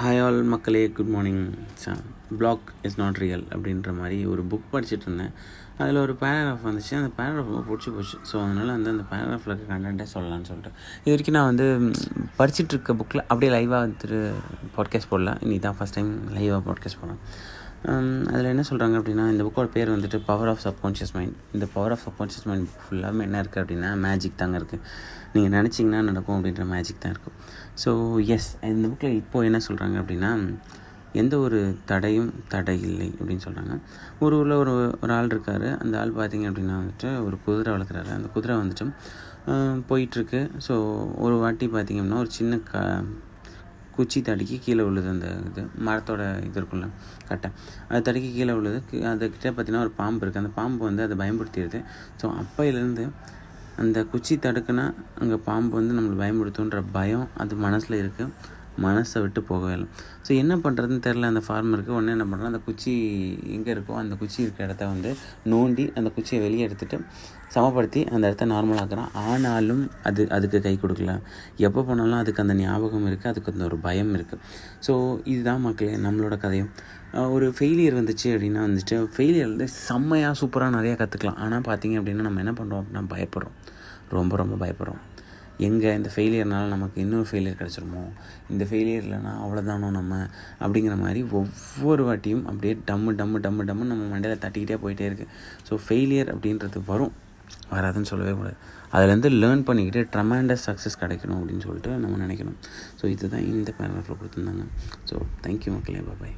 Hi all மக்களே good morning black is not real அப்படின்ற மாதிரி ஒரு புக் படிச்சுட்டு இருந்தேன். அதில் ஒரு பேராகிராஃப் வந்துச்சு. அந்த பேராகிராஃப் ரொம்ப பிடிச்சி போச்சு. ஸோ அதனால் வந்து அந்த பேராகிராஃபில் இருக்க கண்டென்ட்டே சொல்லலாம்னு சொல்லிட்டு. இது வரைக்கும் நான் வந்து படிச்சுட்டு இருக்க புக்கில் அப்படியே லைவாக வந்துட்டு பாட்காஸ்ட் போடல. இன்றைக்கி தான் ஃபஸ்ட் டைம் லைவாக பாட்காஸ்ட் போடலாம் Um, அதில் என்ன சொல்கிறாங்க அப்படின்னா இந்த புக்கோட பேர் வந்துட்டு பவர் ஆஃப் சப்கான்ஷியஸ் மைண்ட் இந்த பவர் ஆஃப் சப்கான்ஷியஸ் மைண்ட் ஃபுல்லாக என்ன இருக்குது அப்படின்னா மேஜிக் தாங்க இருக்குது நீங்கள் நினச்சிங்கன்னா நடக்கும் அப்படின்ற மேஜிக் தான் இருக்கும். ஸோ எஸ் இந்த புக்கில் இப்போது என்ன சொல்கிறாங்க அப்படின்னா எந்த ஒரு தடையும் தடை இல்லை அப்படின்னு சொல்கிறாங்க ஒரு ஊரில் ஒரு ஒரு ஆள் இருக்கார். அந்த ஆள் பார்த்திங்க அப்படின்னா வந்துட்டு ஒரு குதிரை வளர்க்குறாரு. அந்த குதிரை வந்துட்டு போயிட்டுருக்கு ஸோ ஒரு வாட்டி பார்த்திங்கன்னா அப்படின்னா ஒரு சின்ன க குச்சி தடுக்கி கீழே விழுது அந்த இது மரத்தோட இது இருக்குல்ல கட்டை. அது தடுக்கி கீழே விழுது அதுக்கிட்ட பார்த்தீங்கன்னா ஒரு பாம்பு இருக்குது அந்த பாம்பு வந்து அதை பயன்படுத்திடுது. ஸோ அப்பையிலேருந்து அந்த குச்சி தடுக்குனா அங்கே பாம்பு வந்து நம்மளை பயன்படுத்துன்ற பயம் அது மனசில் இருக்குது மனசை விட்டு போகவே இல்லை. ஸோ என்ன பண்ணுறதுன்னு தெரில அந்த ஃபார்மருக்கு ஒன்று என்ன பண்ணுறோம் அந்த குச்சி எங்கே இருக்கோ அந்த குச்சி இருக்கிற இடத்த வந்து நோண்டி அந்த குச்சியை வெளியே எடுத்துகிட்டு சமப்படுத்தி அந்த இடத்த நார்மலாக்குறான் ஆனாலும் அது அதுக்கு கை கொடுக்கல. எப்போ போனாலும் அதுக்கு அந்த ஞாபகம் இருக்குது அதுக்கு அந்த ஒரு பயம் இருக்குது ஸோ இதுதான் மக்களே நம்மளோட கதையும். ஒரு ஃபெயிலியர் வந்துச்சு அப்படின்னா வந்துட்டு ஃபெயிலியர் வந்து செம்மையாக சூப்பராக நிறையா கற்றுக்கலாம் ஆனால் பார்த்தீங்க அப்படின்னா நம்ம என்ன பண்ணுறோம் அப்படின்னா பயப்படுறோம். ரொம்ப ரொம்ப பயப்படுறோம். எங்கே இந்த ஃபெயிலியர்னால நமக்கு இன்னொரு ஃபெயிலியர் கிடச்சிருமோ? இந்த ஃபெயிலியர் இல்லைனா அவ்வளோதானோ நம்ம? அப்படிங்கிற மாதிரி ஒவ்வொரு வாட்டியும் அப்படியே டம்மு டம்மு டம்மு டம்மு நம்ம மண்டையில் தட்டிக்கிட்டே போயிட்டே இருக்குது ஸோ ஃபெயிலியர் அப்படின்றது வரும். வராதுன்னு சொல்லவே கூடாது. அதுலேருந்து லேர்ன் பண்ணிக்கிட்டு ட்ரமாண்டஸ் சக்ஸஸ் கிடைக்கணும் அப்படின்னு சொல்லிட்டு நம்ம நினைக்கணும். ஸோ இதுதான் இந்த பேரகிராஃபில் கொடுத்துருந்தாங்க. ஸோ தேங்க்யூ மக்களே. பாய்